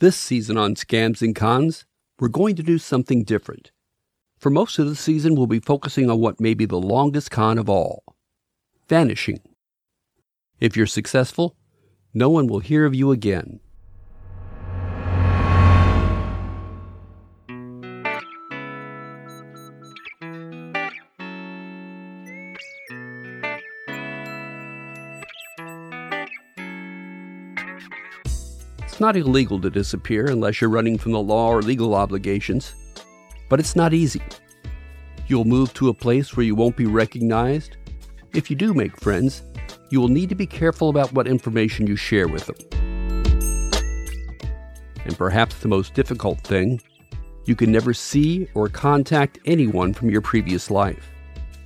This season on Scams and Cons, we're going to do something different. For most of the season, we'll be focusing on what may be the longest con of all vanishing. If you're successful, no one will hear of you again. It's not illegal to disappear unless you're running from the law or legal obligations, but it's not easy. You'll move to a place where you won't be recognized. If you do make friends, you will need to be careful about what information you share with them. And perhaps the most difficult thing, you can never see or contact anyone from your previous life.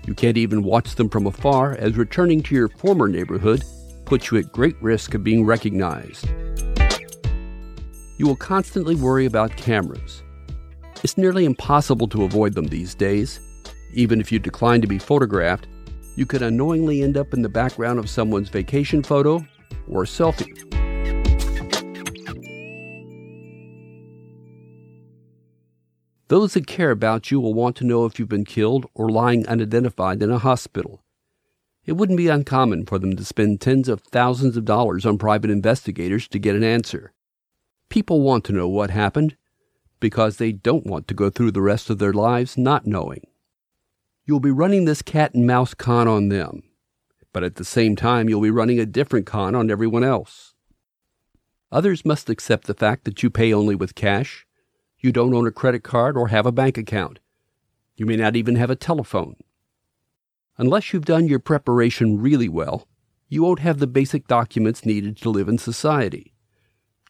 You can't even watch them from afar, as returning to your former neighborhood puts you at great risk of being recognized you will constantly worry about cameras. It's nearly impossible to avoid them these days. Even if you decline to be photographed, you could unknowingly end up in the background of someone's vacation photo or selfie. Those that care about you will want to know if you've been killed or lying unidentified in a hospital. It wouldn't be uncommon for them to spend tens of thousands of dollars on private investigators to get an answer. People want to know what happened because they don't want to go through the rest of their lives not knowing. You'll be running this cat and mouse con on them, but at the same time, you'll be running a different con on everyone else. Others must accept the fact that you pay only with cash, you don't own a credit card or have a bank account. You may not even have a telephone. Unless you've done your preparation really well, you won't have the basic documents needed to live in society.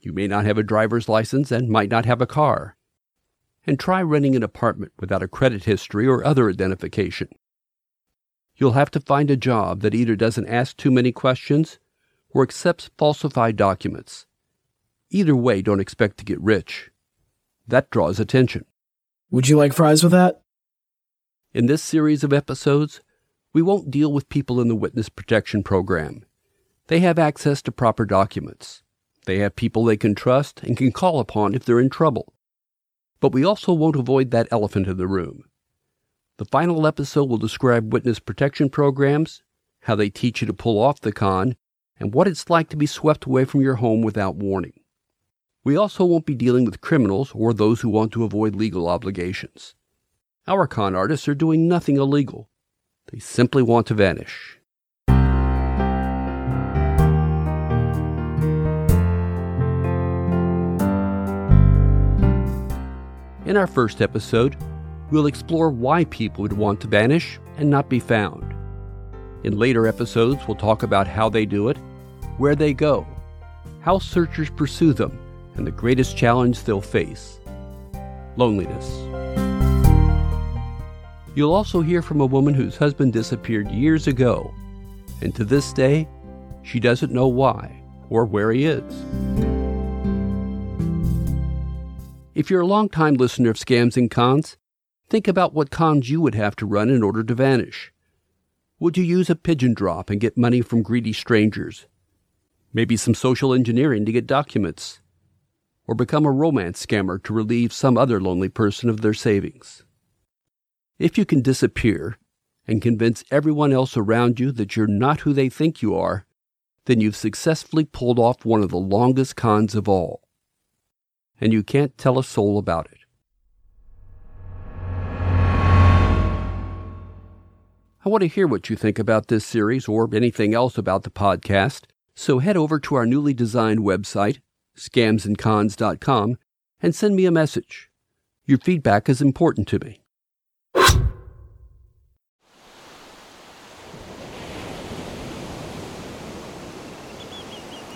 You may not have a driver's license and might not have a car. And try renting an apartment without a credit history or other identification. You'll have to find a job that either doesn't ask too many questions or accepts falsified documents. Either way, don't expect to get rich. That draws attention. Would you like fries with that? In this series of episodes, we won't deal with people in the Witness Protection Program. They have access to proper documents. They have people they can trust and can call upon if they're in trouble. But we also won't avoid that elephant in the room. The final episode will describe witness protection programs, how they teach you to pull off the con, and what it's like to be swept away from your home without warning. We also won't be dealing with criminals or those who want to avoid legal obligations. Our con artists are doing nothing illegal. They simply want to vanish. In our first episode, we'll explore why people would want to vanish and not be found. In later episodes, we'll talk about how they do it, where they go, how searchers pursue them, and the greatest challenge they'll face loneliness. You'll also hear from a woman whose husband disappeared years ago, and to this day, she doesn't know why or where he is. If you're a long-time listener of Scams and Cons, think about what cons you would have to run in order to vanish. Would you use a pigeon drop and get money from greedy strangers? Maybe some social engineering to get documents? Or become a romance scammer to relieve some other lonely person of their savings? If you can disappear and convince everyone else around you that you're not who they think you are, then you've successfully pulled off one of the longest cons of all and you can't tell a soul about it. I want to hear what you think about this series or anything else about the podcast, so head over to our newly designed website, scamsandcons.com, and send me a message. Your feedback is important to me.